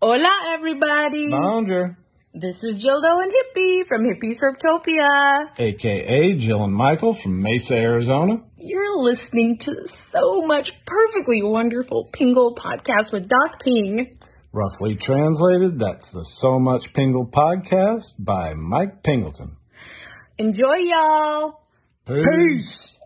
Hola, everybody. Boundary, This is Jildo and Hippie from Hippie's Herptopia. aka Jill and Michael from Mesa, Arizona. You're listening to so much perfectly wonderful Pingle podcast with Doc Ping. Roughly translated, that's the So Much Pingle podcast by Mike Pingleton. Enjoy, y'all. Peace. You're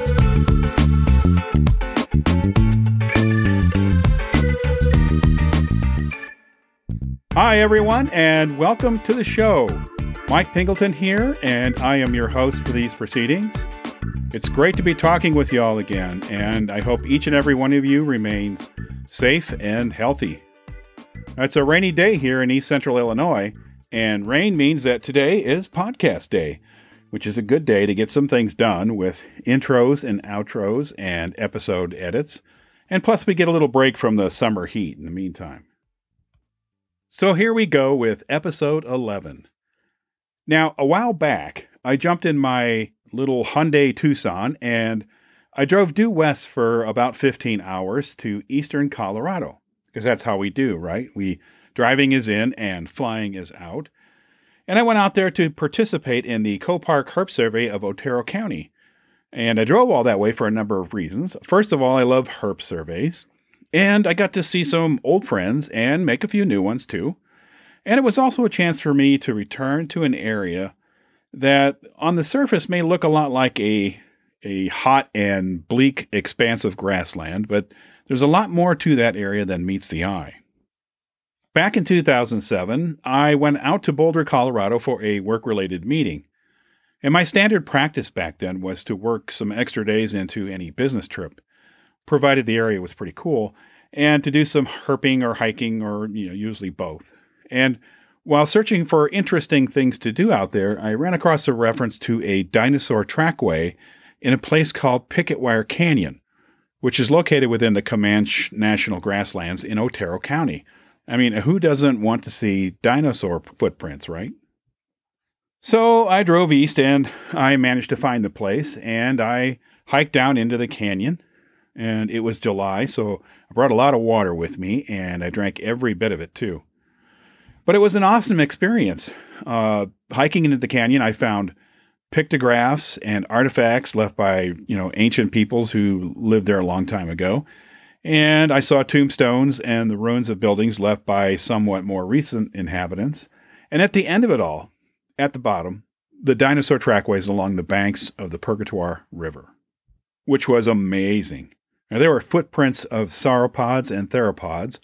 Hi, everyone, and welcome to the show. Mike Pingleton here, and I am your host for these proceedings. It's great to be talking with you all again, and I hope each and every one of you remains safe and healthy. It's a rainy day here in East Central Illinois, and rain means that today is podcast day, which is a good day to get some things done with intros and outros and episode edits. And plus, we get a little break from the summer heat in the meantime. So here we go with episode 11. Now, a while back, I jumped in my little Hyundai Tucson and I drove due west for about 15 hours to eastern Colorado because that's how we do, right? We driving is in and flying is out. And I went out there to participate in the COPARC Herp Survey of Otero County. And I drove all that way for a number of reasons. First of all, I love herp surveys. And I got to see some old friends and make a few new ones too. And it was also a chance for me to return to an area that on the surface may look a lot like a a hot and bleak expanse of grassland, but there's a lot more to that area than meets the eye. Back in 2007, I went out to Boulder, Colorado for a work related meeting. And my standard practice back then was to work some extra days into any business trip provided the area was pretty cool, and to do some herping or hiking or you know usually both. And while searching for interesting things to do out there, I ran across a reference to a dinosaur trackway in a place called Picketwire Canyon, which is located within the Comanche National Grasslands in Otero County. I mean, who doesn't want to see dinosaur footprints, right? So I drove east and I managed to find the place and I hiked down into the canyon and it was July, so I brought a lot of water with me, and I drank every bit of it too. But it was an awesome experience. Uh, hiking into the canyon, I found pictographs and artifacts left by you know ancient peoples who lived there a long time ago, and I saw tombstones and the ruins of buildings left by somewhat more recent inhabitants. And at the end of it all, at the bottom, the dinosaur trackways along the banks of the Purgatoire River, which was amazing. Now, there were footprints of sauropods and theropods,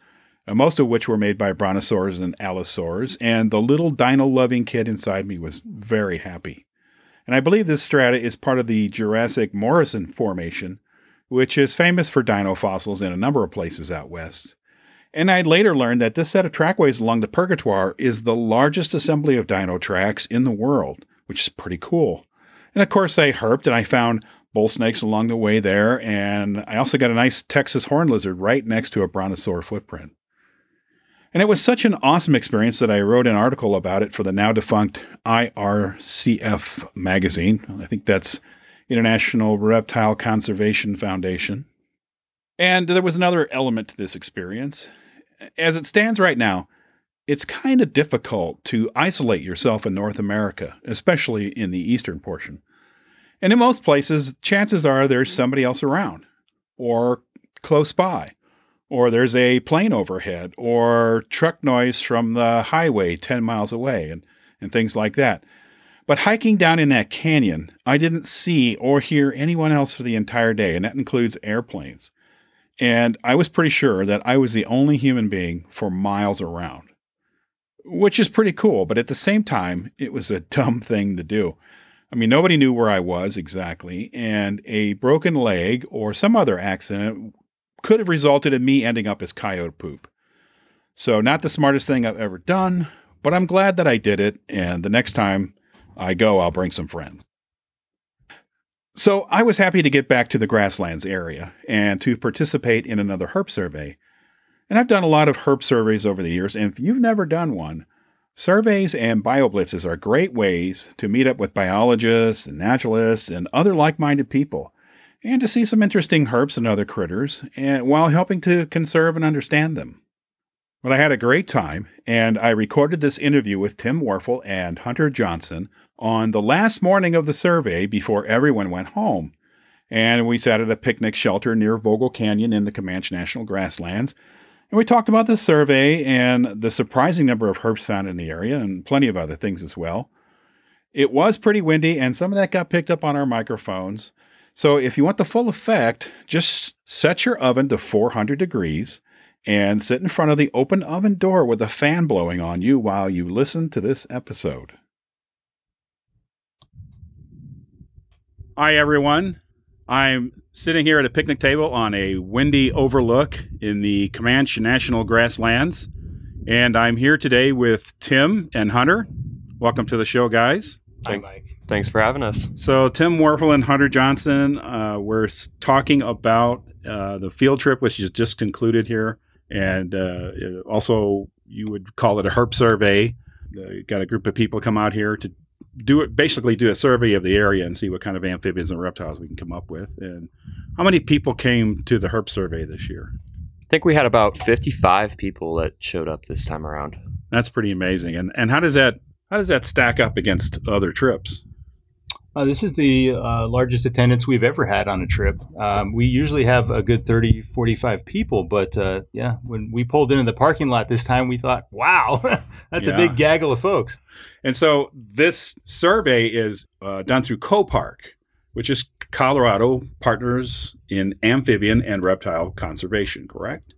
uh, most of which were made by brontosaurs and allosaurs, and the little dino loving kid inside me was very happy. And I believe this strata is part of the Jurassic Morrison Formation, which is famous for dino fossils in a number of places out west. And I later learned that this set of trackways along the Purgatoire is the largest assembly of dino tracks in the world, which is pretty cool. And of course, I herped and I found bull snakes along the way there, and I also got a nice Texas horn lizard right next to a brontosaur footprint. And it was such an awesome experience that I wrote an article about it for the now defunct IRCF magazine. I think that's International Reptile Conservation Foundation. And there was another element to this experience. As it stands right now, it's kind of difficult to isolate yourself in North America, especially in the eastern portion. And in most places, chances are there's somebody else around or close by, or there's a plane overhead or truck noise from the highway 10 miles away and, and things like that. But hiking down in that canyon, I didn't see or hear anyone else for the entire day, and that includes airplanes. And I was pretty sure that I was the only human being for miles around. which is pretty cool. But at the same time, it was a dumb thing to do. I mean, nobody knew where I was exactly, and a broken leg or some other accident could have resulted in me ending up as coyote poop. So, not the smartest thing I've ever done, but I'm glad that I did it. And the next time I go, I'll bring some friends. So, I was happy to get back to the grasslands area and to participate in another herp survey. And I've done a lot of herp surveys over the years, and if you've never done one, Surveys and bioblitzes are great ways to meet up with biologists and naturalists and other like minded people, and to see some interesting herps and other critters, and while helping to conserve and understand them. But I had a great time, and I recorded this interview with Tim Werfel and Hunter Johnson on the last morning of the survey before everyone went home. And we sat at a picnic shelter near Vogel Canyon in the Comanche National Grasslands and we talked about the survey and the surprising number of herps found in the area and plenty of other things as well. It was pretty windy, and some of that got picked up on our microphones. So if you want the full effect, just set your oven to 400 degrees and sit in front of the open oven door with a fan blowing on you while you listen to this episode. Hi, everyone. I'm sitting here at a picnic table on a windy overlook in the Comanche National Grasslands. And I'm here today with Tim and Hunter. Welcome to the show, guys. Hi, Mike. Thanks for having us. So, Tim Werfel and Hunter Johnson, uh, we're talking about uh, the field trip, which is just concluded here. And uh, also, you would call it a herp survey. Uh, got a group of people come out here to do it basically do a survey of the area and see what kind of amphibians and reptiles we can come up with. And how many people came to the herp survey this year? I think we had about 55 people that showed up this time around. That's pretty amazing. And and how does that how does that stack up against other trips? Uh, this is the uh, largest attendance we've ever had on a trip. Um, we usually have a good 30, 45 people, but uh, yeah, when we pulled into the parking lot this time, we thought, wow, that's yeah. a big gaggle of folks. And so this survey is uh, done through COPARC, which is Colorado Partners in Amphibian and Reptile Conservation, correct?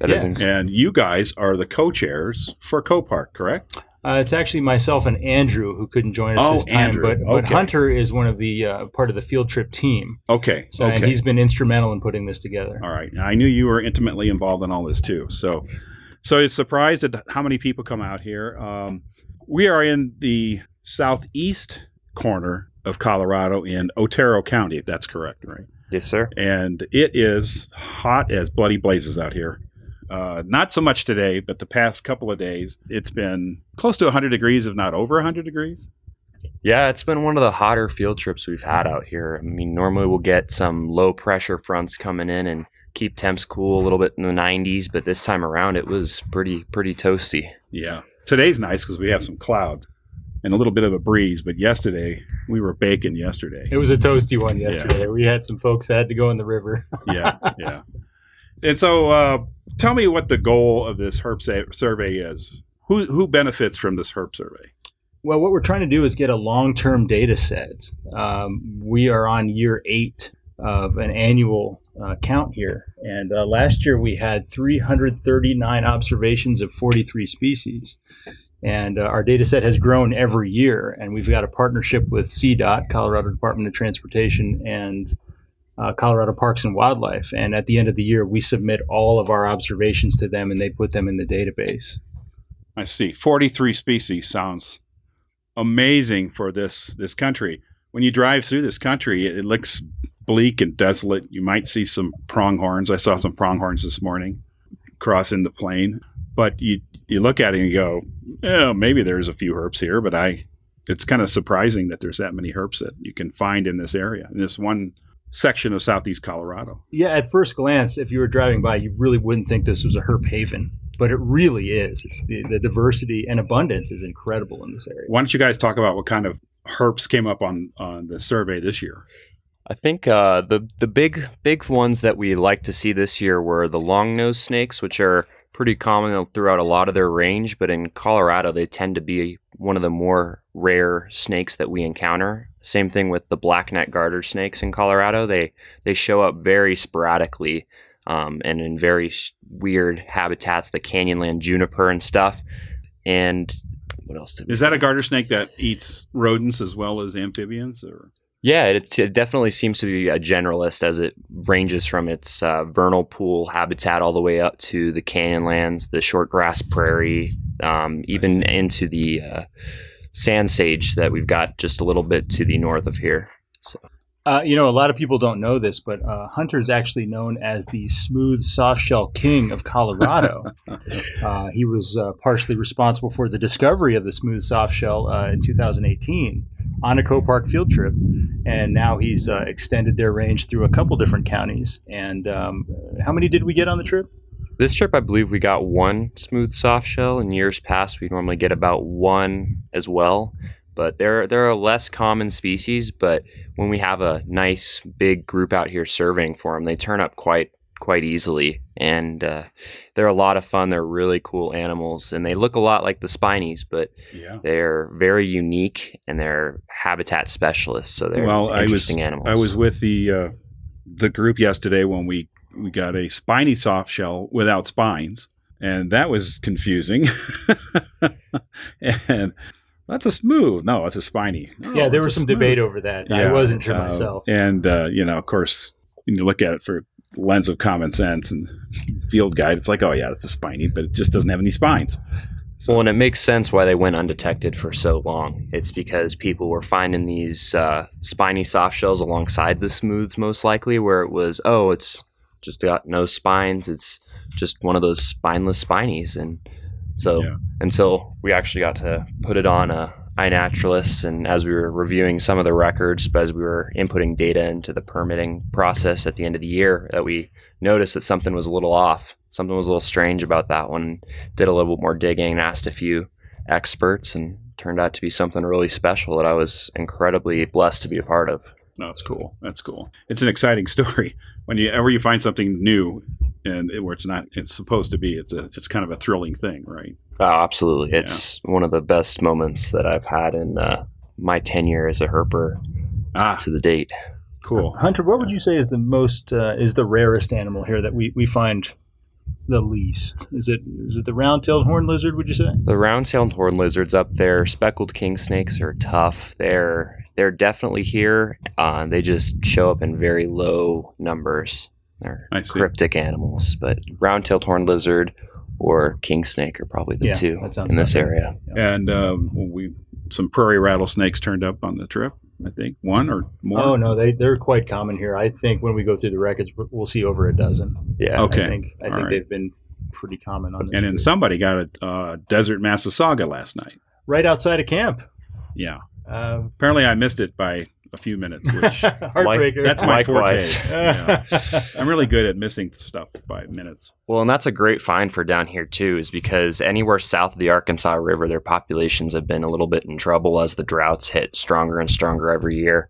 That yes. is and you guys are the co-chairs for COPARC, correct? Uh, it's actually myself and Andrew who couldn't join us oh, this time, Andrew. but, but okay. Hunter is one of the uh, part of the field trip team. Okay, so okay. and he's been instrumental in putting this together. All right, I knew you were intimately involved in all this too. So, so it's surprised at how many people come out here. Um, we are in the southeast corner of Colorado in Otero County. That's correct, right? Yes, sir. And it is hot as bloody blazes out here. Uh, not so much today, but the past couple of days, it's been close to 100 degrees, if not over 100 degrees. Yeah, it's been one of the hotter field trips we've had out here. I mean, normally we'll get some low pressure fronts coming in and keep temps cool a little bit in the 90s, but this time around it was pretty pretty toasty. Yeah. Today's nice because we have some clouds and a little bit of a breeze, but yesterday we were baking yesterday. It was a toasty one yesterday. Yeah. We had some folks that had to go in the river. yeah, yeah. And so, uh, tell me what the goal of this herp survey is. Who who benefits from this herp survey? Well, what we're trying to do is get a long-term data set. Um, we are on year eight of an annual uh, count here, and uh, last year we had 339 observations of 43 species. And uh, our data set has grown every year, and we've got a partnership with CDOT, Colorado Department of Transportation, and uh, Colorado Parks and Wildlife. And at the end of the year, we submit all of our observations to them and they put them in the database. I see. 43 species sounds amazing for this, this country. When you drive through this country, it, it looks bleak and desolate. You might see some pronghorns. I saw some pronghorns this morning crossing the plain. But you, you look at it and you go, oh, maybe there's a few herps here, but I, it's kind of surprising that there's that many herps that you can find in this area. In this one section of southeast Colorado. Yeah, at first glance, if you were driving by, you really wouldn't think this was a herp haven, but it really is. It's the, the diversity and abundance is incredible in this area. Why don't you guys talk about what kind of herps came up on on the survey this year? I think uh, the the big big ones that we like to see this year were the long nose snakes, which are pretty common throughout a lot of their range, but in Colorado they tend to be one of the more rare snakes that we encounter. Same thing with the blackneck garter snakes in Colorado. They they show up very sporadically um, and in very weird habitats, the canyonland juniper and stuff. and what else Is that a garter snake that eats rodents as well as amphibians? Or Yeah, it's, it definitely seems to be a generalist as it ranges from its uh, vernal pool habitat all the way up to the canyonlands, the short grass prairie, um, even into the uh, sand sage that we've got just a little bit to the north of here. So Uh, you know, a lot of people don't know this, but uh, Hunter's actually known as the smooth softshell king of Colorado. uh, he was uh, partially responsible for the discovery of the smooth softshell uh, in 2018 on a COPARC field trip, and now he's uh, extended their range through a couple different counties. And um, how many did we get on the trip? This trip, I believe we got one smooth soft shell. In years past, we normally get about one as well. But they're they're a less common species. But when we have a nice big group out here serving for them, they turn up quite quite easily, and uh, they're a lot of fun. They're really cool animals, and they look a lot like the spinies, but yeah. they're very unique and they're habitat specialists. So they're Well, I was interesting animals. I was with the uh, the group yesterday when we we got a spiny soft shell without spines, and that was confusing. and that's a smooth. No, it's a spiny. Oh, yeah, there was some smooth. debate over that. I wasn't sure uh, myself. And uh, you know, of course, when you look at it for lens of common sense and field guide, it's like, oh yeah, it's a spiny, but it just doesn't have any spines. Well, and it makes sense why they went undetected for so long. It's because people were finding these uh, spiny soft shells alongside the smooths, most likely, where it was, oh, it's just got no spines. It's just one of those spineless spinies. And so Yeah. until we actually got to put it on a iNaturalist, and as we were reviewing some of the records, as we were inputting data into the permitting process at the end of the year, that we noticed that something was a little off. Something was a little strange about that one. Did a little bit more digging and asked a few experts, and turned out to be something really special that I was incredibly blessed to be a part of. No, that's cool. That's cool. It's an exciting story. Whenever you find something new and it- where it's not, it's supposed to be. It's a, it's kind of a thrilling thing, right? Oh, absolutely. It's one of the best moments that I've had in uh, my tenure as a herper Ah, to the date. cool. Hunter, what would you say is the most uh, is the rarest animal here that we, we find the least? Is it is it the round-tailed horned lizard? Would you say? The round-tailed horned lizards up there, speckled king snakes are tough. They're they're definitely here. Uh, they just show up in very low numbers. They're cryptic animals, but round-tailed horned lizard or king snake are probably the Yeah, two in this right. area. And um, we some prairie rattlesnakes turned up on the trip. I think one or more. Oh no, they they're quite common here. I think when we go through the records, we'll see over a dozen. Yeah. Okay. I think I think right. they've been pretty common on this. And then route. somebody got a uh, desert Massasauga last night. right outside of camp. Yeah. Um, Apparently, I missed it by a few minutes, which heartbreaker. that's my Likewise. forte. Yeah. I'm really good at missing stuff by minutes. Well, and that's a great find for down here too, is because anywhere south of the Arkansas River, their populations have been a little bit in trouble as the droughts hit stronger and stronger every year.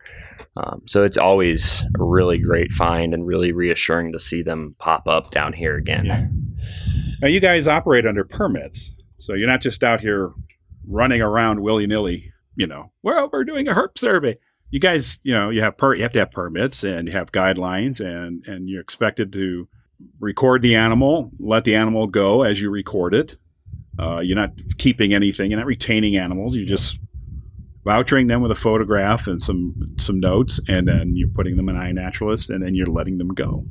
Um, so it's always a really great find and really reassuring to see them pop up down here again. Yeah. Now, you guys operate under permits, so you're not just out here running around willy nilly. You know, well, we're doing a herp survey. You guys, you know, you have per- you have to have permits and you have guidelines, and and you're expected to record the animal, let the animal go as you record it. Uh, you're not keeping anything. You're not retaining animals. You're just vouchering them with a photograph and some some notes, and then you're putting them in iNaturalist, and then you're letting them go.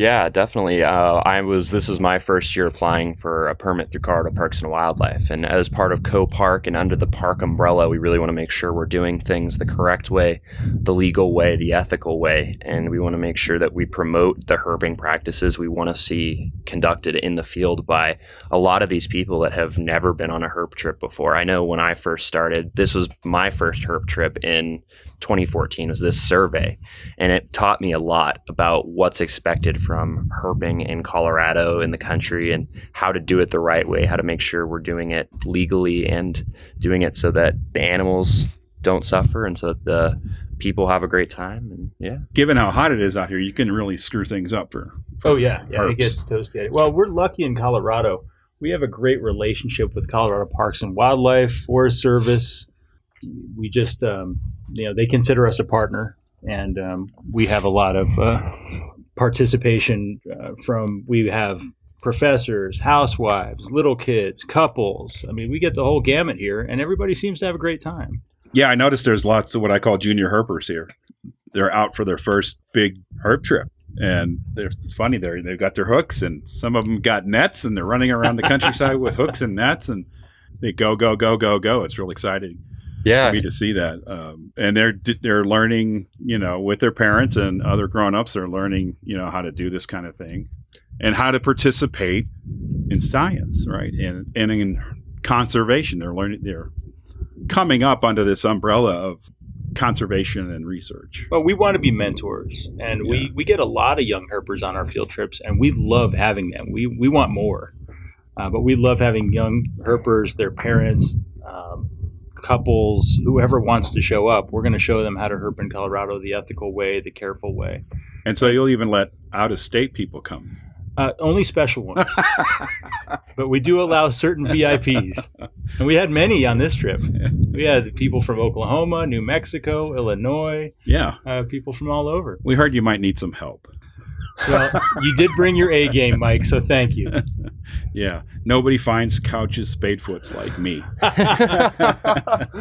Yeah, definitely. Uh, I was. This is my first year applying for a permit through Colorado Parks and Wildlife, and as part of COPARC and under the park umbrella, we really want to make sure we're doing things the correct way, the legal way, the ethical way, and we want to make sure that we promote the herping practices we want to see conducted in the field by a lot of these people that have never been on a herp trip before. I know when I first started, this was my first herp trip in 2014 was this survey and it taught me a lot about what's expected from herping in Colorado in the country and how to do it the right way, how to make sure we're doing it legally and doing it so that the animals don't suffer and so that the people have a great time and yeah. Given how hot it is out here, you can really screw things up for. for Oh yeah, yeah, herps. it gets toasty. Well, we're lucky in Colorado. We have a great relationship with Colorado Parks and Wildlife, Forest Service. We just, um, you know, they consider us a partner, and um, we have a lot of uh, participation uh, from. We have professors, housewives, little kids, couples. I mean, we get the whole gamut here, and everybody seems to have a great time. Yeah, I noticed there's lots of what I call junior herpers here. They're out for their first big herp trip. And it's funny, they they've got their hooks, and some of them got nets, and they're running around the countryside with hooks and nets, and they go, go, go, go, go. It's real exciting Yeah, for me to see that. Um, and they're they're learning, you know, with their parents and other grown ups. They're learning, you know, how to do this kind of thing, and how to participate in science, right? And and in conservation, they're learning. They're coming up under this umbrella of conservation and research. But we want to be mentors, and Yeah. we, we get a lot of young herpers on our field trips, and we love having them. We, we want more, uh, but we love having young herpers, their parents, um, couples, whoever wants to show up. We're going to show them how to herp in Colorado the ethical way, the careful way. And so you'll even let out of state people come. Uh, only special ones, but we do allow certain VIPs, and we had many on this trip. We had people from Oklahoma, New Mexico, Illinois, Yeah, uh, people from all over. we heard you might need some help. Well, you did bring your A game, Mike, so thank you. Yeah, nobody finds Couch's spadefoots like me.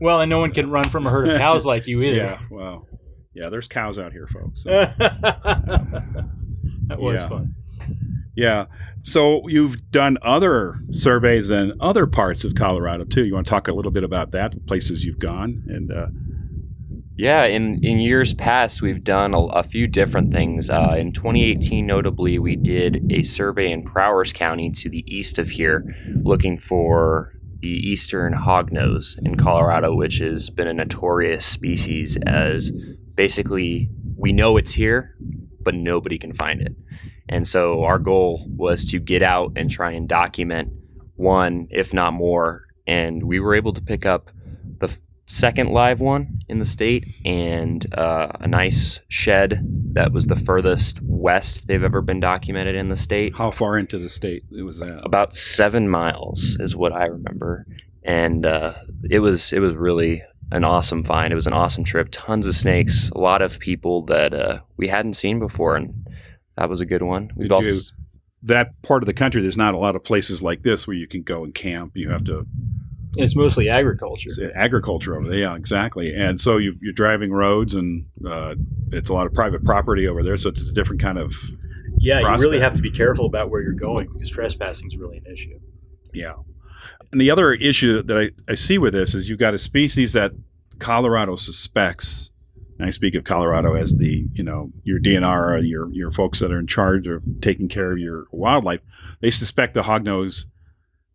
well, and no one can run from a herd of cows like you either. Yeah, well, yeah, there's cows out here, folks. So, that was Yeah. fun. yeah, so you've done other surveys in other parts of Colorado too. You want to talk a little bit about that, the places you've gone, and uh, Yeah, in, in years past, we've done a, a few different things. Uh, in 2018, notably, we did a survey in Prowers County to the east of here, looking for the eastern hognose in Colorado, which has been a notorious species as basically we know it's here, but nobody can find it. And so our goal was to get out and try and document one, if not more. And we were able to pick up second live one in the state and uh, a nice shed that was the furthest west they've ever been documented in the state. how far into the state it was at? About seven miles is what I remember, and uh, it was it was really an awesome find. It was an awesome trip. Tons of snakes, a lot of people that uh, we hadn't seen before, and that was a good one. We've also you- that part of the country, there's not a lot of places like this where you can go and camp. You have to It's mostly agriculture. agriculture over there. Yeah, exactly. And so you, you're driving roads, and uh, it's a lot of private property over there. So it's a different kind of Yeah, you really have to be careful about where you're going because trespassing is really an issue. yeah. And the other issue that I, I see with this is you've got a species that Colorado suspects. And I speak of Colorado as the you know your DNR, your your folks that are in charge of taking care of your wildlife. They suspect the hognose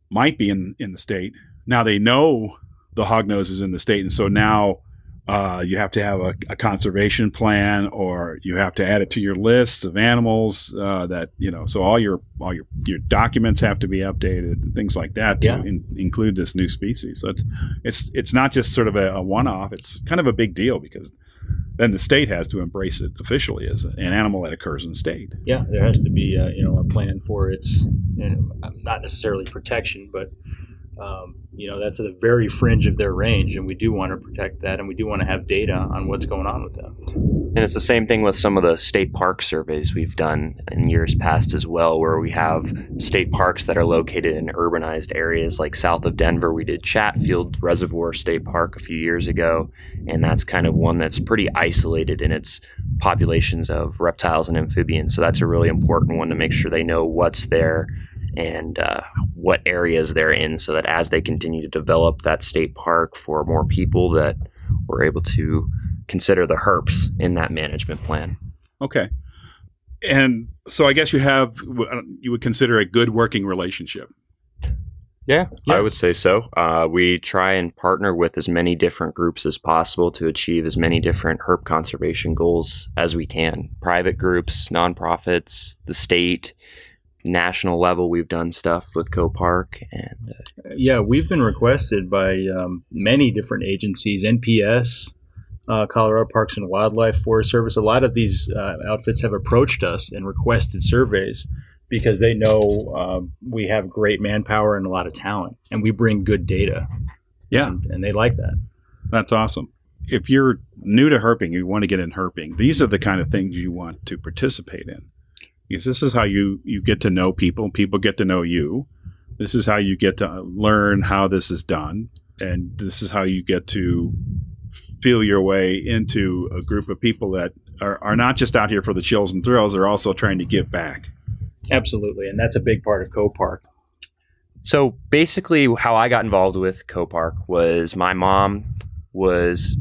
might be in in the state. Now they know the hognose is in the state, and so now uh, you have to have a, a conservation plan, or you have to add it to your list of animals uh, that you know. So all your all your your documents have to be updated, things like that, to Yeah. in, include this new species. So it's it's it's not just sort of a, a one off. It's kind of a big deal because then the state has to embrace it officially as an animal that occurs in the state. Yeah, there has to be uh, you know a plan for its you know, not necessarily protection, but um, you know that's at the very fringe of their range, and we do want to protect that, and we do want to have data on what's going on with them. And it's the same thing with some of the state park surveys we've done in years past as well, where we have state parks that are located in urbanized areas like south of Denver. We did Chatfield Reservoir State Park a few years ago, and that's kind of one that's pretty isolated in its populations of reptiles and amphibians. So that's a really important one to make sure they know what's there and uh, what areas they're in so that as they continue to develop that state park for more people that we're able to consider the herps in that management plan. Okay. And so I guess you have you would consider a good working relationship. Yeah, I would say so. Uh, we try and partner with as many different groups as possible to achieve as many different herp conservation goals as we can. Private groups, nonprofits, the state, national level. We've done stuff with COPARC, and uh, Yeah, we've been requested by um, many different agencies, NPS, uh, Colorado Parks and Wildlife Forest Service. A lot of these uh, outfits have approached us and requested surveys because they know um, we have great manpower and a lot of talent, and we bring good data, Yeah, and, and they like that. that's awesome. If you're new to herping, you want to get in herping. These are the kind of things you want to participate in. Because this is how you you get to know people. People get to know you. This is how you get to learn how this is done, and this is how you get to feel your way into a group of people that are, are not just out here for the chills and thrills; they're also trying to give back. Absolutely, and that's a big part of COPARC. So basically, how I got involved with COPARC was my mom was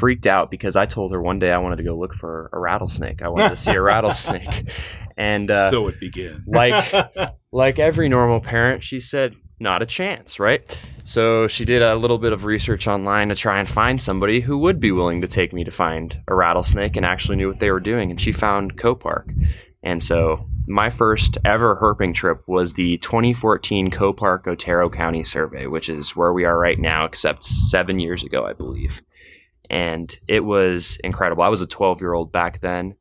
freaked out because I told her one day I wanted to go look for a rattlesnake. I wanted to see a rattlesnake, and uh, so it began. like like every normal parent, she said, "Not a chance," right? So she did a little bit of research online to try and find somebody who would be willing to take me to find a rattlesnake and actually knew what they were doing. And she found COPARC, and so my first ever herping trip was the 2014 COPARC Otero County survey, which is where we are right now, except seven years ago, I believe. And it was incredible. I was a 12 year old back then,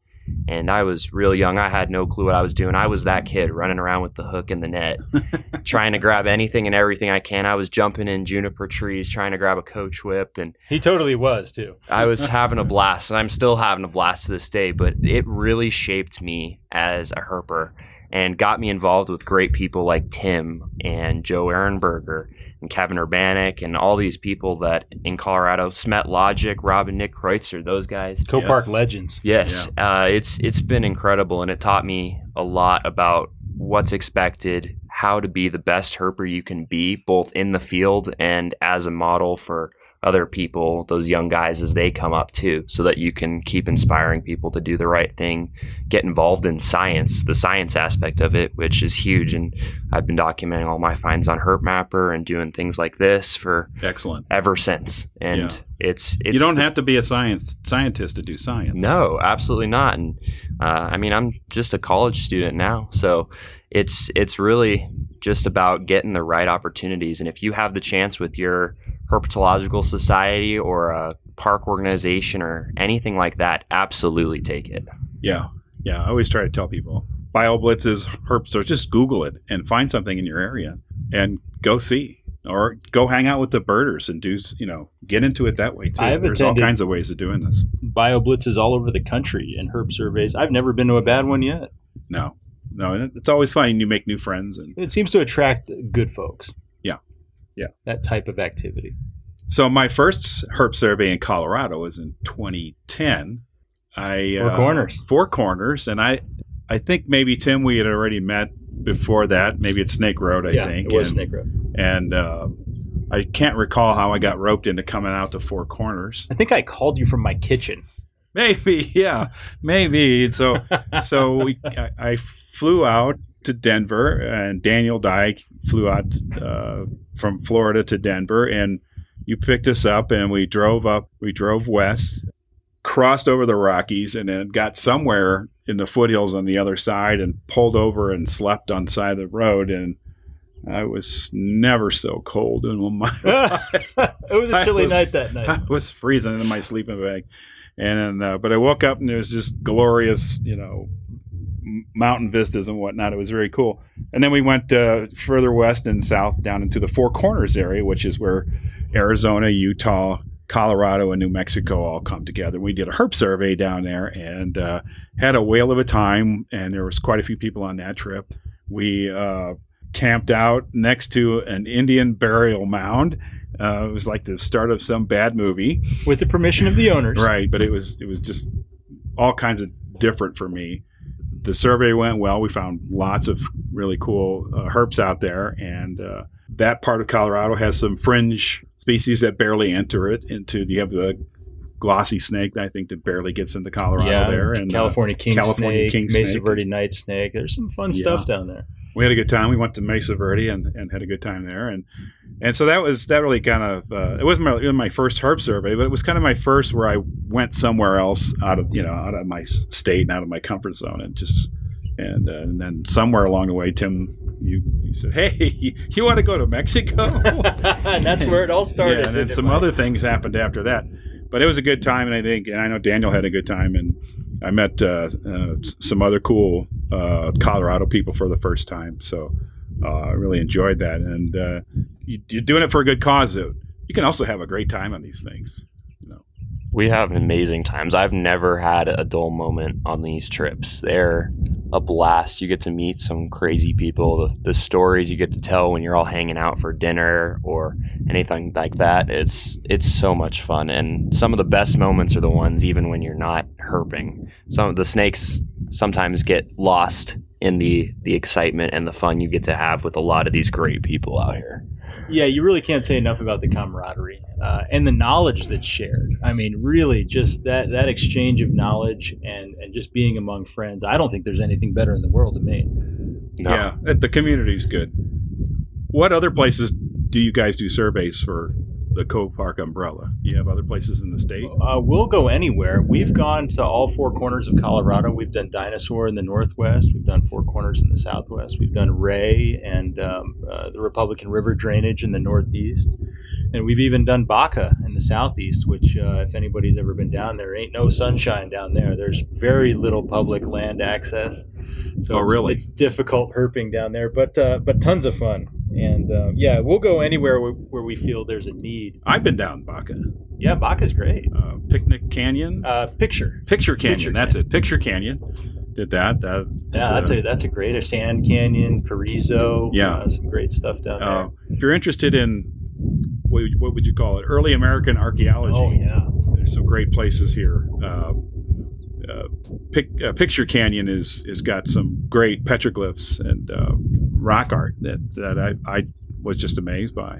and I was real young. I had no clue what I was doing. I was that kid running around with the hook and the net, trying to grab anything and everything I can. I was jumping in juniper trees, trying to grab a coach whip, and he totally was too. I was having a blast, and I'm still having a blast to this day. But it really shaped me as a herper and got me involved with great people like Tim and Joe Ehrenberger and Kevin Urbanik and all these people that in Colorado, Smet Logic, Rob and Nick Kreutzer, those guys. COPARC Yes. legends. Yes, uh, it's it's been incredible, and it taught me a lot about what's expected, how to be the best herper you can be, both in the field and as a model for other people, those young guys as they come up too, so that you can keep inspiring people to do the right thing, get involved in science, the science aspect of it, which is huge. And I've been documenting all my finds on Herp Mapper and doing things like this for Excellent. ever since. And Yeah. it's, it's you don't the- have to be a science scientist to do science. no, absolutely not. And uh, I mean, I'm just a college student now, so it's it's really just about getting the right opportunities. And if you have the chance with your herpetological society or a park organization or anything like that, absolutely take it. Yeah, yeah. I always try to tell people BioBlitzes, herps, or just Google it and find something in your area and go see, or go hang out with the birders and do you know get into it that way too. I have There's all kinds of ways of doing this. Bio blitzes all over the country and herp surveys. I've never been to a bad one yet. No, no, and it's always fun. You make new friends, and It seems to attract good folks. Yeah. That type of activity. so my first herp survey in Colorado was in 2010. I Four uh, Corners. four corners, and I, I think maybe Tim we had already met before that. Maybe it's Snake Road. I yeah, think it was and- Snake Road. and uh, I can't recall how I got roped into coming out to Four Corners. I think I called you from my kitchen. Maybe, yeah, maybe. So, so we, I, I flew out to Denver, and Daniel Dyke flew out uh, from Florida to Denver, and you picked us up, and we drove up. We drove west, crossed over the Rockies, and then got somewhere in the foothills on the other side, and pulled over and slept on the side of the road, and. I was never so cold in my life. it was a chilly was- night that night. I was freezing in my sleeping bag, and uh, but I woke up and there was just glorious, you know, mountain vistas and whatnot. It was very cool. And then we went uh, further west and south down into the Four Corners area, which is where Arizona, Utah, Colorado, and New Mexico all come together. We did a herp survey down there and uh, had a whale of a time. And there was quite a few people on that trip. We uh, camped out next to an Indian burial mound. Uh, it was like the start of some bad movie, With the permission of the owners. right? But it was it was just all kinds of different for me. The survey went well. We found lots of really cool uh, herps out there, and uh, that part of Colorado has some fringe species that barely enter it. Into you have the glossy snake, I think, that barely gets into Colorado Yeah, there, and uh, California king California snake, king Mesa snake. Verde night snake. There's some fun Yeah. stuff down there. We had a good time. We went to Mesa Verde and, and had a good time there, and and so that was that really kind of uh, it wasn't my, it was my first herp survey, but it was kind of my first where I went somewhere else out of you know out of my state and out of my comfort zone, and just and uh, and then somewhere along the way, Tim, you, you said, hey, you want to go to Mexico? and that's where it all started. Yeah, and then some other things happened after that. But it was a good time, and I think, and I know Daniel had a good time, and I met uh, uh, some other cool uh, Colorado people for the first time. So uh, I really enjoyed that, and uh, you, you're doing it for a good cause. Though. You can also have a great time on these things. We have amazing times. I've never had a dull moment on these trips. They're a blast. You get to meet some crazy people. The, the stories you get to tell when you're all hanging out for dinner or anything like that. It's it's so much fun, and some of the best moments are the ones even when you're not herping. Some of the snakes sometimes get lost in the the excitement and the fun you get to have with a lot of these great people out here. Yeah, you really can't say enough about the camaraderie uh, and the knowledge that's shared. I mean, really, just that that exchange of knowledge and and just being among friends. I don't think there's anything better in the world to me. No. Yeah, it- the community's good. What other places do you guys do surveys for the COPARC umbrella? Do you have other places in the state? Uh, we'll go anywhere. We've gone to all four corners of Colorado. We've done Dinosaur in the Northwest. We've done Four Corners in the Southwest. We've done Wray and um, uh, the Republican River drainage in the Northeast. And we've even done Baca in the Southeast, which, uh, if anybody's ever been down there, ain't no sunshine down there. There's very little public land access. So Oh, it's- really? It's, difficult herping down there, but uh, but tons of fun. And uh, yeah, we'll go anywhere where, where we feel there's a need. I've been down Baca. Yeah, Baca's great. Uh, Picnic Canyon? Uh, picture. Picture Canyon, Picture that's it. Picture Canyon. Did that. that Yeah, that's a that's a great a Sand Canyon, Carrizo. Yeah. uh, some great stuff down there. Uh, if you're interested in what, what would you call it? Early American archaeology. oh yeah, There's some great places here. Uh, Pic, uh, Picture Canyon is is got some great petroglyphs and uh, rock art that that I, I was just amazed by.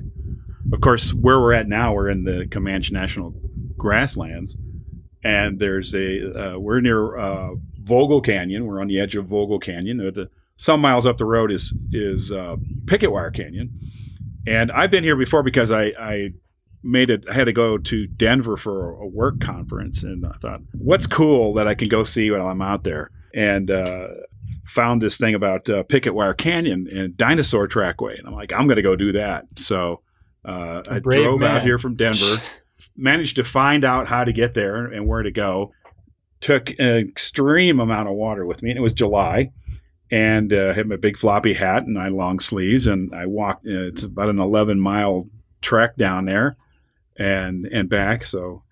Of course, where we're at now, we're in the Comanche National Grasslands, and there's a uh, we're near uh, Vogel Canyon. We're on the edge of Vogel Canyon. Some miles up the road is is Picketwire Canyon, and I've been here before because I, I made it. I had to go to Denver for a work conference, and I thought, what's cool that I can go see while I'm out there, and uh, found this thing about uh, Picketwire Canyon and Dinosaur Trackway, and I'm like, I'm going to go do that. So uh, I drove man. out here from Denver, managed to find out how to get there and where to go. Took an extreme amount of water with me, and it was July and uh, had my big floppy hat and my long sleeves, and I walked. Uh, it's about an 11 mile trek down there, and and back. So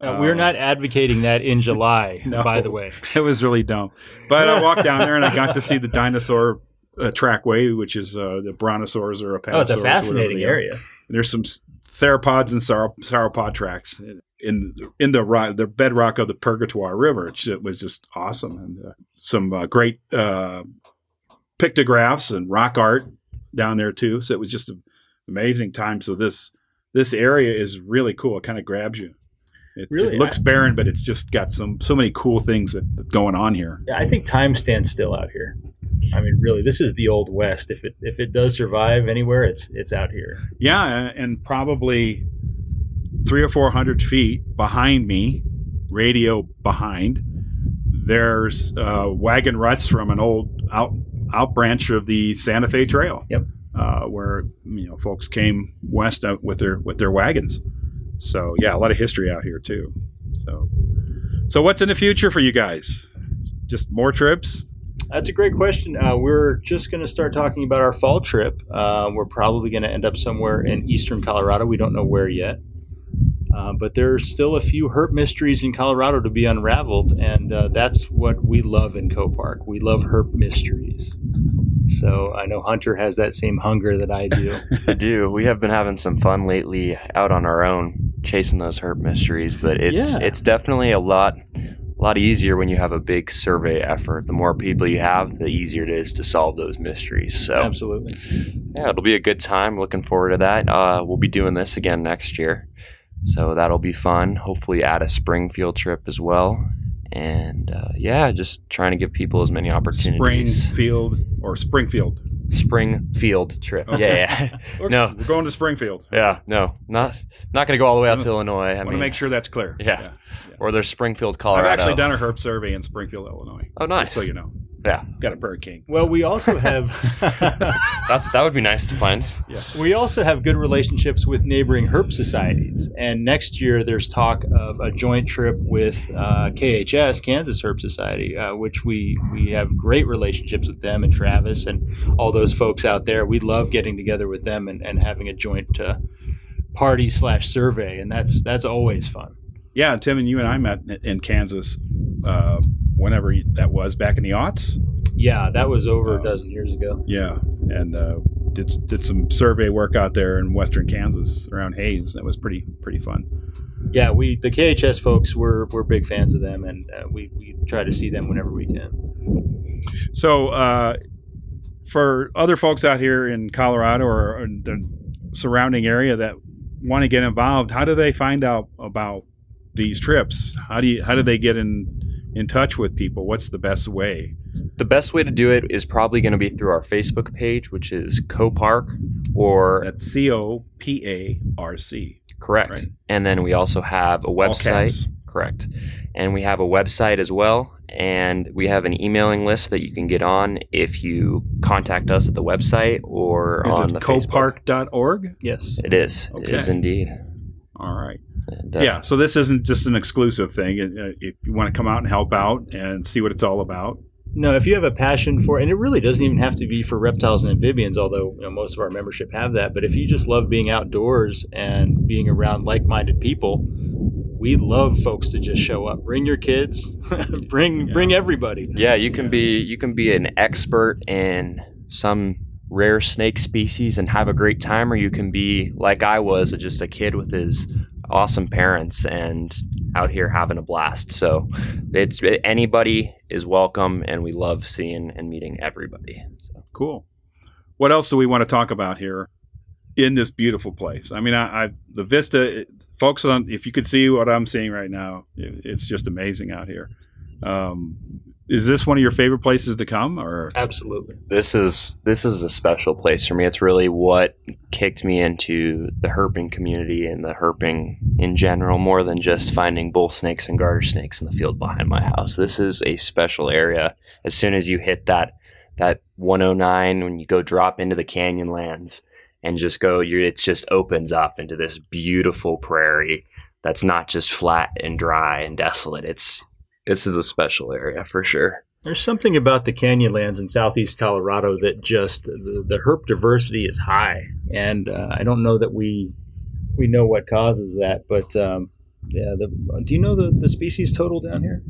Uh, we're not advocating that in July, No. by the way. it was really dumb. But I walked down there and I got to see the dinosaur uh, trackway, which is uh, the brontosaurs or apatosaurs. Oh, it's a fascinating area. And there's some theropods and saur- sauropod tracks in in the rock, the bedrock of the Purgatoire River. It ju- was just awesome, and uh, some uh, great uh, pictographs and rock art down there too. So it was just an amazing time. So this this area is really cool. It kind of grabs you. It, Really, it looks barren, but it's just got some so many cool things that going on here. Yeah, I think time stands still out here. I mean, really, this is the old west. If it if it does survive anywhere, it's it's out here. Yeah, and, and probably three or four hundred feet behind me, radio behind, there's uh, wagon ruts from an old out out branch of the Santa Fe Trail. Yep. Uh, where you know folks came west out with their with their wagons. So yeah, a lot of history out here too. So, so what's in the future for you guys? Just more trips? That's a great question. Uh, we're just going to start talking about our fall trip. Uh, we're probably going to end up somewhere in eastern Colorado. We don't know where yet. Uh, but there's still a few herp mysteries in Colorado to be unraveled, and uh, that's what we love in COPARC. We love herp mysteries. So I know Hunter has that same hunger that I do. I do. We have been having some fun lately out on our own, chasing those herp mysteries. But it's Yeah. it's definitely a lot a lot easier when you have a big survey effort. The more people you have, the easier it is to solve those mysteries. So Absolutely. yeah, it'll be a good time. Looking forward to that. Uh, we'll be doing this again next year, so that'll be fun. Hopefully, add a spring field trip as well. And uh, yeah, just trying to give people as many opportunities. Springfield or Springfield? Springfield trip. Okay. Yeah, yeah. We're- No. we're going to Springfield. Yeah, no, not not going to go all the way out to Illinois. I want to make sure that's clear. Yeah. or there's Springfield, Colorado. I've actually done a herp survey in Springfield, Illinois. Oh, nice. Just so you know, Yeah, got a Bird King. Well, we also have that's that would be nice to find. Yeah. We also have good relationships with neighboring herp societies, and next year there's talk of a joint trip with uh, KHS, Kansas Herp Society, uh, which we we have great relationships with them and Travis and all those folks out there. We love getting together with them and, and having a joint uh, party slash survey, and that's that's always fun. Yeah, Tim and you and I met in- in Kansas uh, whenever that was back in the aughts. Yeah, that was over a dozen years ago. Yeah, and uh, did did some survey work out there in western Kansas around Hays. That was pretty pretty fun. Yeah, we the KHS folks we're we're big fans of them, and uh, we we try to see them whenever we can. So, uh, for other folks out here in Colorado or in the surrounding area that want to get involved, how do they find out about these trips? How do you how do they get in in touch with people? What's the best way? The best way to do it is probably going to be through our Facebook page, which is COPARC, or That's C O P A R C. correct. right. And then we also have a website. Correct. And we have a website as well. And we have an emailing list that you can get on if you contact us at the website or Is on it the Facebook. coparc.org? Yes. It is. It is indeed. All right. And, uh, yeah. So this isn't just an exclusive thing. Uh, If you want to come out and help out and see what it's all about, No, if you have a passion for, and it really doesn't even have to be for reptiles and amphibians, although you know, most of our membership have that. But if you just love being outdoors and being around like-minded people, we love folks to just show up. Bring your kids, bring Yeah. bring everybody. Yeah, you can be you can be an expert in some rare snake species and have a great time, or you can be like I was, just a kid with his awesome parents and out here having a blast. So it's anybody is welcome, and we love seeing and meeting everybody. So. cool. What else do we want to talk about here in this beautiful place? I mean, I, I the vista, folks. On if you could see what I'm seeing right now, it, it's just amazing out here. Um, is this one of your favorite places to come, or Absolutely. This is this is a special place for me. It's really what kicked me into the herping community and the herping in general, more than just finding bull snakes and garter snakes in the field behind my house. This is a special area. As soon as you hit that that 109, when you go drop into the canyon lands and just go, you it just opens up into this beautiful prairie that's not just flat and dry and desolate. It's this is a special area for sure. There's something about the canyonlands in southeast Colorado that just the, the herp diversity is high, and uh, I don't know that we we know what causes that, but um, yeah. The, do you know the, the species total down here?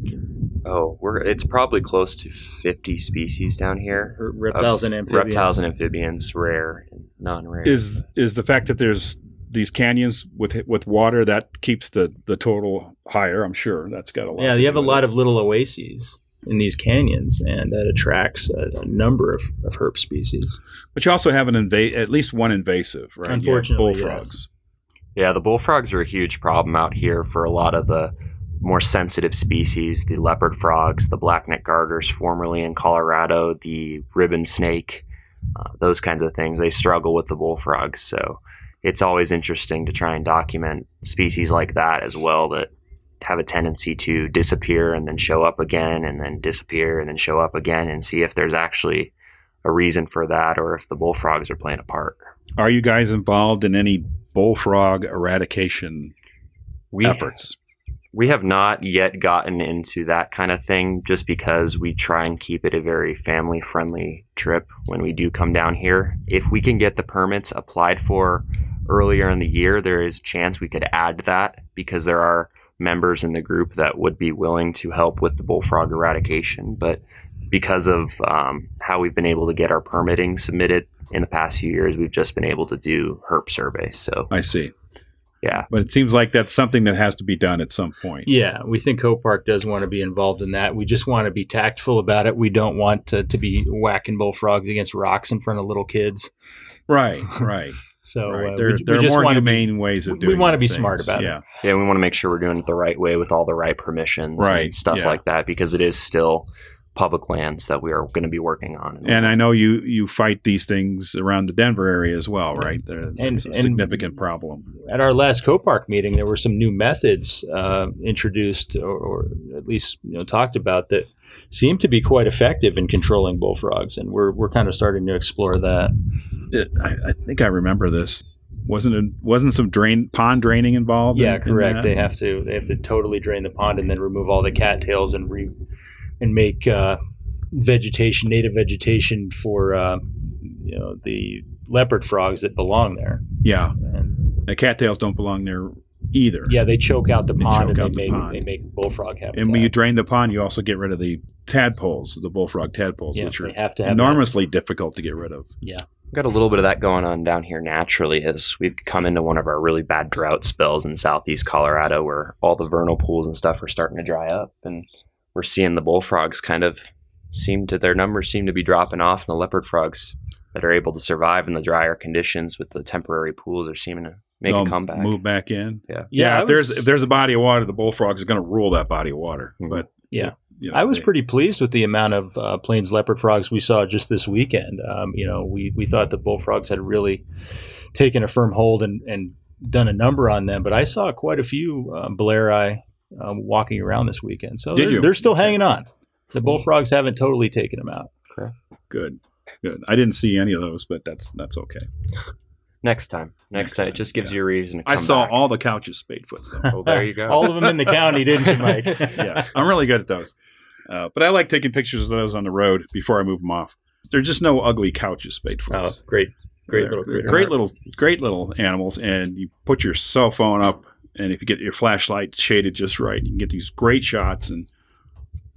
Oh, we're it's probably close to 50 species down here. Reptiles and amphibians. Reptiles and amphibians, rare and non-rare. is is the fact that there's these canyons with with water that keeps the the total higher? I'm sure that's got a lot. Yeah, you have a lot it. of little oases in these canyons, and that attracts a, a number of, of herp species. But you also have an inva- at least one invasive, right? You have Unfortunately, bullfrogs. yeah, the bullfrogs are a huge problem out here for a lot of the more sensitive species, the leopard frogs, the blackneck garters, formerly in Colorado, the ribbon snake, uh, those kinds of things. They struggle with the bullfrogs, so it's always interesting to try and document species like that as well that have a tendency to disappear and then show up again and then disappear and then show up again and see if there's actually a reason for that or if the bullfrogs are playing a part. Are you guys involved in any bullfrog eradication We efforts? We have not yet gotten into that kind of thing just because we try and keep it a very family friendly trip when we do come down here. If we can get the permits applied for earlier in the year, there is chance we could add that because there are members in the group that would be willing to help with the bullfrog eradication. But because of um, how we've been able to get our permitting submitted in the past few years, we've just been able to do herp surveys. So, I see. yeah. But it seems like that's something that has to be done at some point. Yeah, we think COPARC does want to be involved in that. We just want to be tactful about it. We don't want to, to be whacking bullfrogs against rocks in front of little kids. Right, right. So right. uh, There, we, there we are just more want to be humane ways of doing. we wanna these be smart things. about it. yeah. Yeah, we want to make sure we're doing it the right way with all the right permissions Right, and stuff yeah. like that because it is still public lands that we are going to be working on. And I know you you fight these things around the Denver area as well, right? There, it's a and- significant problem. at our last COPARC meeting, there were some new methods uh, introduced, or, or at least you know talked about that seem to be quite effective in controlling bullfrogs, and we're we're kind of starting to explore that. It, I, I think I remember this. Wasn't it? Wasn't some drain pond draining involved? Yeah, in- in correct. that? They have to they have to totally drain the pond and then remove all the cattails and re and make uh, vegetation, native vegetation for uh, you know the leopard frogs that belong there. Yeah, And the cattails don't belong there either. Yeah, they choke out the They pond and they the make pond. they make bullfrog habitat. And when you drain the pond, you also get rid of the tadpoles, the bullfrog tadpoles, yeah, which are have to have enormously difficult to get rid of. Yeah, We've got a little bit of that going on down here naturally as we've come into one of our really bad drought spells in southeast Colorado where all the vernal pools and stuff are starting to dry up and we're seeing the bullfrogs kind of seem to their numbers seem to be dropping off and the leopard frogs that are able to survive in the drier conditions with the temporary pools are seeming to make They'll a comeback. Move back in. Yeah. Yeah, I if there's if there's a body of water, the bullfrogs are going to rule that body of water. Mhm. But Yeah. you know, I was they- pretty pleased with the amount of uh, plains leopard frogs we saw just this weekend. Um, you know, we, we thought the bullfrogs had really taken a firm hold and, and done a number on them, but I saw quite a few um, Blairi um, walking around this weekend. So they're, they're still hanging on. The bullfrogs haven't totally taken them out. good. Good. I didn't see any of those, but that's that's okay. Next time. Next, Next time. time, It just gives yeah. you a reason to I saw back. all the Couch's spade foot. So. Oh, there you go. All of them in the county, didn't you, Mike? yeah, I'm really good at those. Uh, but I like taking pictures of those on the road before I move them off. They're just no ugly Couch's, spade Oh, foots. great, great They're little critter. great little, great little animals. And you put your cell phone up, and if you get your flashlight shaded just right, you can get these great shots and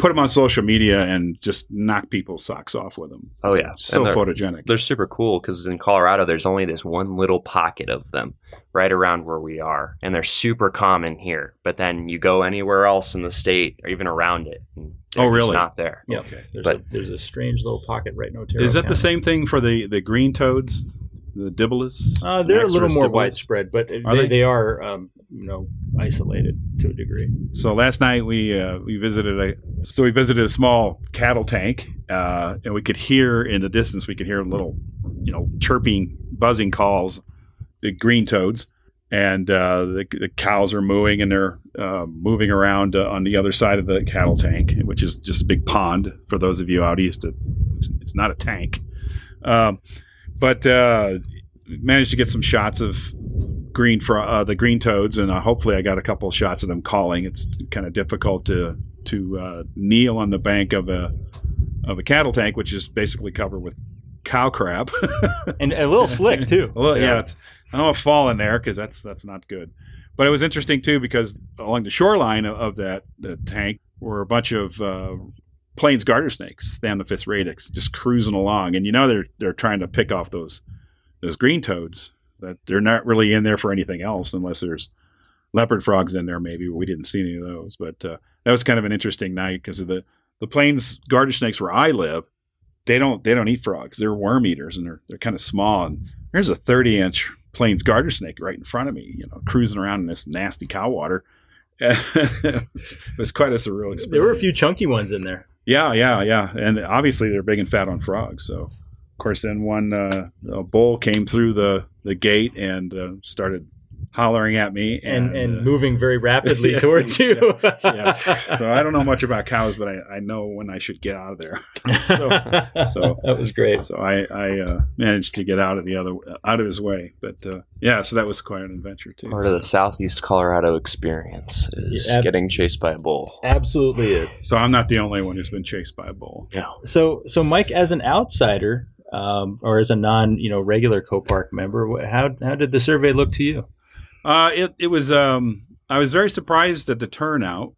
put them on social media and just knock people's socks off with them. Oh, yeah. so they're- photogenic. they're super cool because in Colorado, there's only this one little pocket of them right around where we are, and they're super common here. But then you go anywhere else in the state or even around it, and Oh, really? not there. Yeah, Okay. there's, But- a, there's a strange little pocket right in Otero. Is that the same thing for the the green toads, the debilis? Uh, they're a little more debilis? widespread, but Are they, they? they are, um, you know, isolated to a degree. So last night we uh, we visited a so we visited a small cattle tank, uh, and we could hear in the distance we could hear little, you know, chirping, buzzing calls, the green toads, and uh, the, the cows are mooing and they're uh, moving around uh, on the other side of the cattle tank, which is just a big pond. For those of you out east, it's, it's not a tank, um, but uh, managed to get some shots of green fro- uh, the green toads, and uh, hopefully I got a couple of shots of them calling. It's kind of difficult to to uh, kneel on the bank of a of a cattle tank, which is basically covered with cow crap. And a little slick, too. well, yeah, it's, I don't want to fall in there because that's that's not good. But it was interesting too because along the shoreline of, of that tank were a bunch of uh, plains garter snakes, Thamnophis radix, just cruising along, and you know they're they're trying to pick off those those green toads. That they're not really in there for anything else unless there's leopard frogs in there. Maybe we didn't see any of those, but uh, that was kind of an interesting night because of the the plains garter snakes where I live. They don't they don't eat frogs. They're worm eaters and they're they're kind of small. And there's a 30 inch plains garter snake right in front of me, you know, cruising around in this nasty cow water. it, was, it was quite a surreal experience. There were a few chunky ones in there. Yeah, yeah, yeah, and obviously they're big and fat on frogs. So, of course, then one uh, a bull came through the the gate and uh, started hollering at me, And, and, uh, moving very rapidly Yeah. towards you. yeah. So I don't know much about cows, but I, I know when I should get out of there. so, so that was great. so I, I uh, managed to get out of the other out of his way. But uh, yeah, so that was quite an adventure too. Part of the southeast Colorado experience is Yeah, ab- getting chased by a bull. Absolutely is. So I'm not the only one who's been chased by a bull. Yeah. So, so Mike, as an outsider, um, or as a non, you know, regular COPARC member, how how did the survey look to you? Uh, it it was. Um, I was very surprised at the turnout.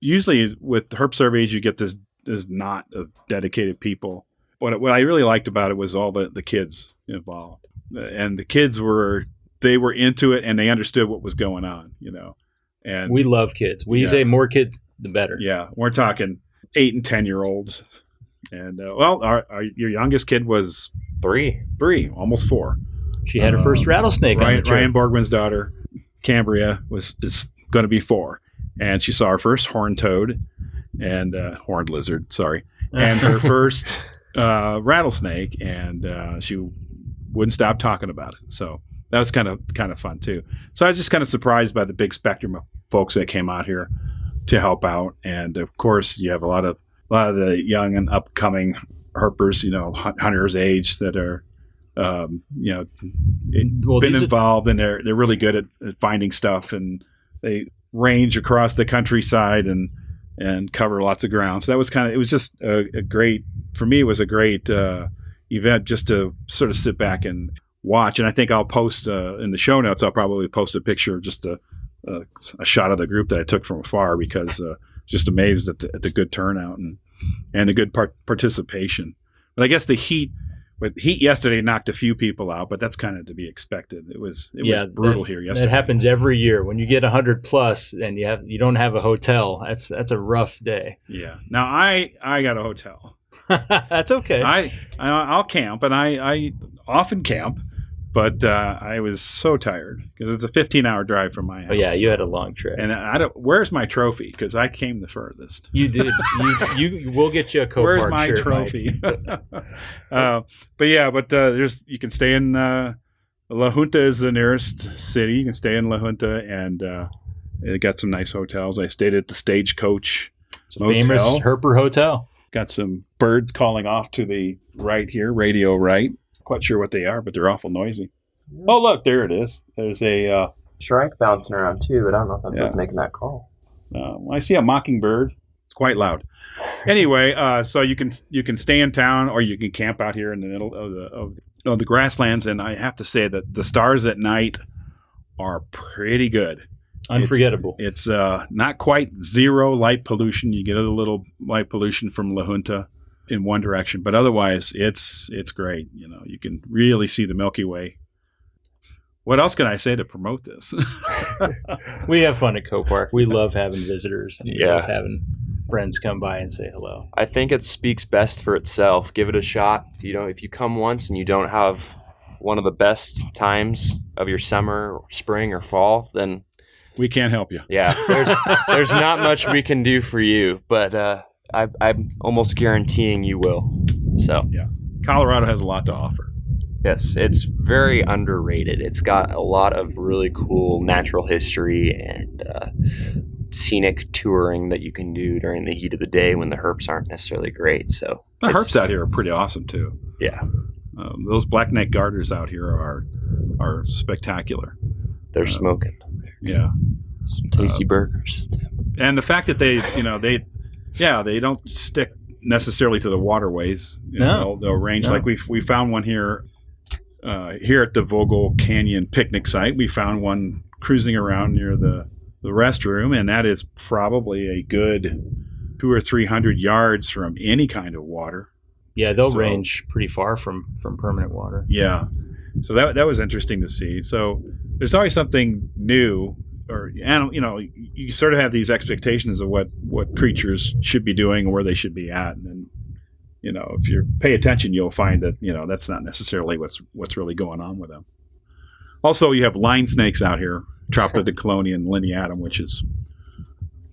Usually with herp surveys, you get this this knot of dedicated people. What what I really liked about it was all the the kids involved, and the kids were they were into it and they understood what was going on. You know, and We love kids. We Yeah. say more kids, the better. yeah, we're talking eight and ten year olds. And uh, well, our, our, your youngest kid was Three. three, almost four. She had her first Um, rattlesnake on Ryan, the trip. Ryan Borgman's daughter, Cambria, was is going to be four, and she saw her first horned toad and uh, horned lizard. Sorry, and her first uh, rattlesnake, and uh, she wouldn't stop talking about it. So that was kind of kind of fun too. So I was just kind of surprised by the big spectrum of folks that came out here to help out, and of course you have a lot of a lot of the young and upcoming herpers, you know, hunters age that are. Um, you know, Well, been these are- involved and they're they're really good at, at finding stuff and they range across the countryside and and cover lots of ground. So that was kind of it was just a, a great for me. It was a great uh, event just to sort of sit back and watch. And I think I'll post uh, in the show notes. I'll probably post a picture of just a a, a shot of the group that I took from afar because uh, just amazed at the, at the good turnout and and the good part- participation. But I guess the heat, with heat yesterday knocked a few people out, but that's kind of to be expected. It was it Yeah, was brutal that- here That yesterday. happens every year when you get hundred plus and you have you don't have a hotel. That's that's a rough day. Yeah. Now I I got a hotel. that's okay. I, I I'll camp, and I I often camp, but uh, I was so tired because it's a 15 hour drive from my house. oh yeah, you had a long trip. and I don't. Where's my trophy? Because I came the furthest. You did. You you we'll get you a COPARC Where's my shirt, trophy? uh, but yeah, but uh, there's you can stay in uh, La Junta is the nearest city. You can stay in La Junta, and uh, it got some nice hotels. I stayed at the Stagecoach. It's a famous Herper Hotel. Got some birds calling off to the right here, radio right. Quite sure what they are, but they're awful noisy. Oh, look, there it is. There's a. Uh, Shrike bouncing around too, but I don't know if that's Yeah. making that call. uh, I see a mockingbird. It's quite loud. Anyway, uh, so you can you can stay in town or you can camp out here in the middle of the of, of the grasslands, and I have to say that the stars at night are pretty good. Unforgettable. It's uh, not quite zero light pollution. You get a little light pollution from La Junta in one direction, but otherwise, it's it's great. You know, you can really see the Milky Way. What else can I say to promote this? we have fun at COPARC. We love having visitors. And we Yeah. love having friends come by and say hello. I think it speaks best for itself. Give it a shot. You know, if you come once and you don't have one of the best times of your summer, or spring, or fall, then we can't help you. yeah, there's there's not much we can do for you. But uh, I, I'm almost guaranteeing you will. So Colorado has a lot to offer. yes, it's very underrated. It's got a lot of really cool natural history and uh, scenic touring that you can do during the heat of the day when the herps aren't necessarily great. So The herps out here are pretty awesome too. yeah, Um, those blackneck garters out here are are spectacular. they're smoking. Yeah, Some tasty burgers. and the fact that they, you know, they, yeah, they don't stick necessarily to the waterways. You No. know, they'll, they'll range No. like we we found one here, uh, here at the Vogel Canyon picnic site. We found one cruising around near the the restroom, and that is probably a good two or three hundred yards from any kind of water. Yeah, they'll So- range pretty far from from permanent water. Yeah. So that that was interesting to see. So there's always something new, or and you know, you sort of have these expectations of what what creatures should be doing where they should be at, and then you know, if you pay attention, you'll find that you know that's not necessarily what's what's really going on with them. Also, you have line snakes out here, Tropidoclonion lineatum, which is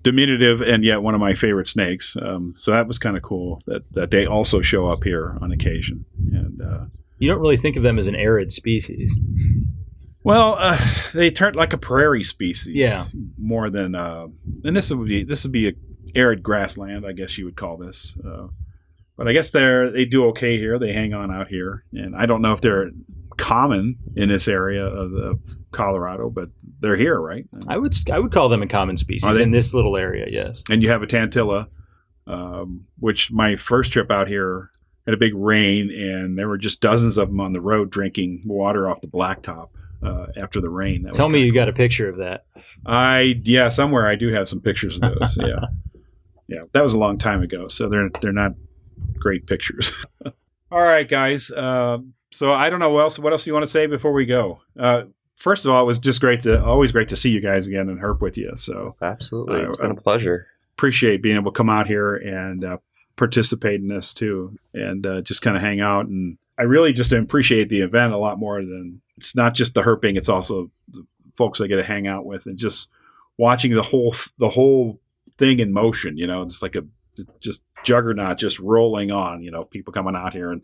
diminutive and yet one of my favorite snakes. Um, so that was kind of cool that, that they also show up here on occasion. And uh, You don't really think of them as an arid species. Well, uh, they turned like a prairie species. Yeah. More than, uh, and this would be this would be a arid grassland, I guess you would call this. Uh, but I guess they're they do okay here. They hang on out here, and I don't know if they're common in this area of, of Colorado, but they're here, right? I would I would call them a common species in this little area. Yes. and you have a tantilla, um, which my first trip out here had a big rain, and there were just dozens of them on the road drinking water off the blacktop uh, after the rain. That Tell me you cool. got a picture of that. I yeah, somewhere I do have some pictures of those. yeah, yeah, that was a long time ago, so they're they're not great pictures. All right, guys. Uh, so I don't know what else. What else you want to say before we go? Uh, first of all, it was just great to always great to see you guys again and herp with you. So Absolutely, it's been a pleasure. appreciate being able to come out here and uh, participate in this too, and uh, just kind of hang out. And I really just appreciate the event a lot more than it's not just the herping; it's also the folks I get to hang out with and just watching the whole the whole thing in motion. You know, it's like a just juggernaut just rolling on. You know, people coming out here and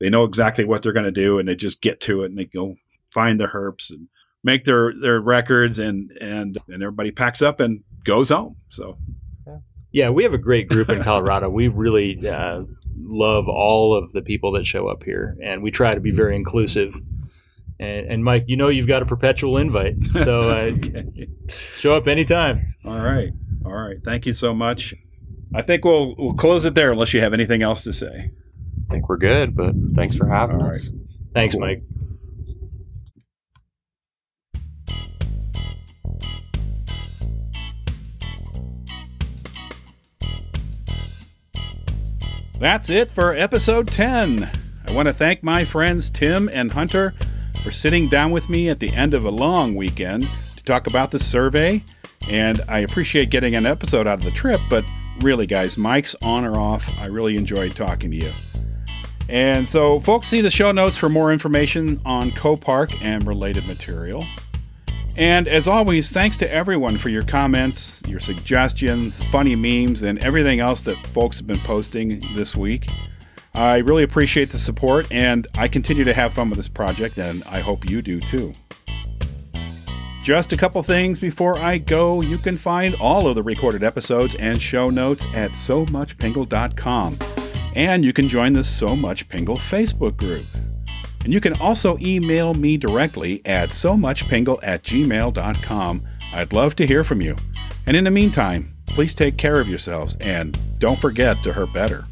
they know exactly what they're going to do, and they just get to it and they go find the herps and make their their records and and and everybody packs up and goes home. So Yeah, we have a great group in Colorado. we really uh, love all of the people that show up here, and we try to be very inclusive. And, and, Mike, you know you've got a perpetual invite, so uh, okay. show up anytime. All right, all right. Thank you so much. I think we'll we'll close it there unless you have anything else to say. I think we're good, but thanks for having all us. Right. Thanks, cool. Mike. That's it for episode 10. I want to thank my friends Tim and Hunter for sitting down with me at the end of a long weekend to talk about the survey. And I appreciate getting an episode out of the trip, but really, guys, Mike's on or off. I really enjoyed talking to you. And so, folks, see the show notes for more information on COPARC and related material. And as always, thanks to everyone for your comments, your suggestions, funny memes, and everything else that folks have been posting this week. I really appreciate the support, and I continue to have fun with this project, and I hope you do too. Just a couple things before I go. You can find all of the recorded episodes and show notes at SoMuchPingle.com. And you can join the So Much Pingle Facebook group. And you can also email me directly at so muchpingle at gmail.com. I'd love to hear from you. And in the meantime, please take care of yourselves and don't forget to hurt better.